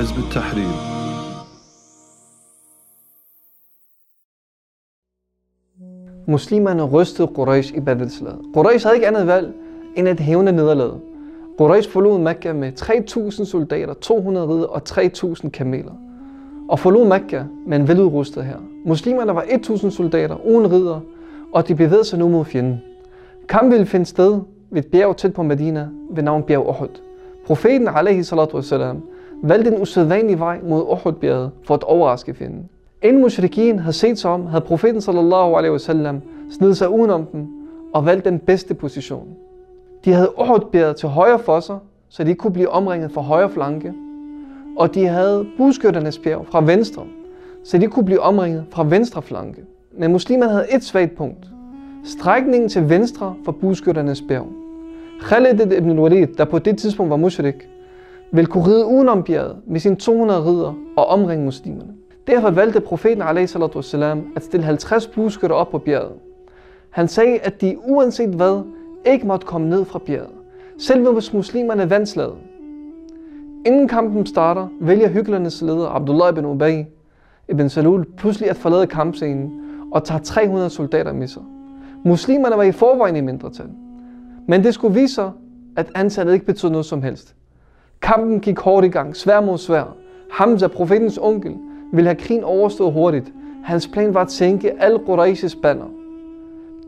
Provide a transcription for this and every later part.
حزب التحرير Muslimerne rystede Quraysh i Badr-slaget. Quraysh havde ikke andet valg end at hævne nederlaget. Quraysh forlod Mekka med 3.000 soldater, 200 ridder og 3.000 kameler. Og forlod Mekka med en veludrustet her. Muslimerne var 1.000 soldater uden ridder, og de bevægede sig nu mod fjenden. Kampen ville finde sted ved et bjerg tæt på Medina ved navn bjerg Uhud. Profeten alaihi salatu wasalam, valgte en usædvanlig vej mod Uhud-bjerget for at overraske fjenden. Inden mushrikin havde set sig om, havde profeten sallallahu alaihi wasallam snedet sig udenom dem og valgt den bedste position. De havde Uhud-bjerget til højre for sig, så de ikke kunne blive omringet fra højre flanke. Og de havde buskytternes bjerg fra venstre, så de kunne blive omringet fra venstre flanke. Men muslimerne havde et svagt punkt. Strækningen til venstre for buskytternes bjerg. Khalid ibn Walid, der på det tidspunkt var mushrik, vil kunne ride udenom bjerget med sine 200 ridder og omringe muslimerne. Derfor valgte profeten wasalam, at stille 50 bueskytter op på bjerget. Han sagde, at de uanset hvad ikke måtte komme ned fra bjerget, selv hvis muslimerne vandslagede. Inden kampen starter, vælger hygglernes leder Abdullah ibn Ubay ibn Salul pludselig at forlade kampscenen og tager 300 soldater med sig. Muslimerne var i forvejen i mindretal. Men det skulle vise sig, at antallet ikke betød noget som helst. Kampen gik hårdt i gang, svær mod svær. Hamza, profetens onkel, ville have krigen overstået hurtigt. Hans plan var at sænke alle Quraysh's banner.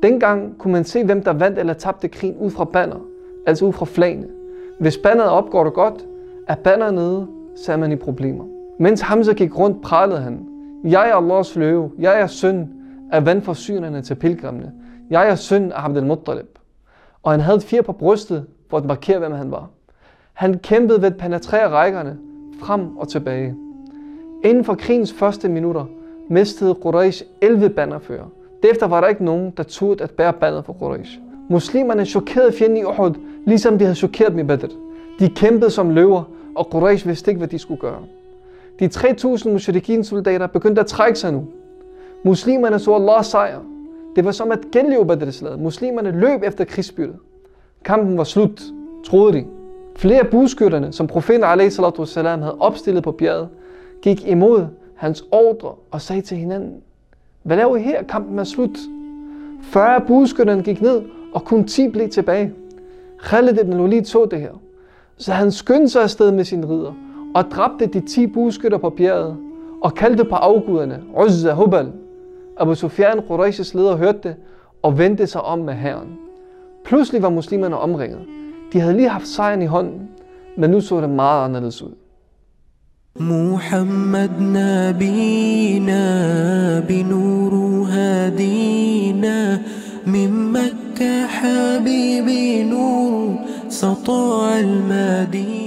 Dengang kunne man se, hvem der vandt eller tabte krigen ud fra banner, altså ud fra flagene. Hvis banneret opgår det godt, er banner nede, så er man i problemer. Mens Hamza gik rundt, pralede han. Jeg er Allahs løve. Jeg er søn af vandforsynerne til pilgrimene. Jeg er søn af Abdel Muttalib. Og han havde fire på brystet for at markere, hvem han var. Han kæmpede ved at penetrere rækkerne frem og tilbage. Inden for krigens første minutter mistede Quraysh 11 bannerfører. Derefter var der ikke nogen, der turde at bære banner for Quraysh. Muslimerne chokerede fjenden i Uhud, ligesom de havde chokeret dem i Badr. De kæmpede som løver, og Quraysh vidste ikke, hvad de skulle gøre. De 3.000 mushrikin soldater begyndte at trække sig nu. Muslimerne så Allahs sejr. Det var som at genleve Badr-slaget. Muslimerne løb efter krigsbyttet. Kampen var slut, troede de. Flere af budskytterne, som profeten a.s. havde opstillet på bjerget, gik imod hans ordre og sagde til hinanden, hvad laver I her? Kampen er slut. 40 budskytterne gik ned, og kun 10 blev tilbage. Khalid ibn Walid så det her. Så han skyndte sig afsted med sin ridder og dræbte de 10 budskytter på bjerget og kaldte på afguderne, Uzza Hubal. Abu Sufyan, Quraysh's leder, hørte det og vendte sig om med herren. Pludselig var muslimerne omringet. De havde lige haft sejren i hånden, men nu så det meget anderledes ud. محمد نبينا بنور هدينا من مكة حبيبي نور سطاع المدينة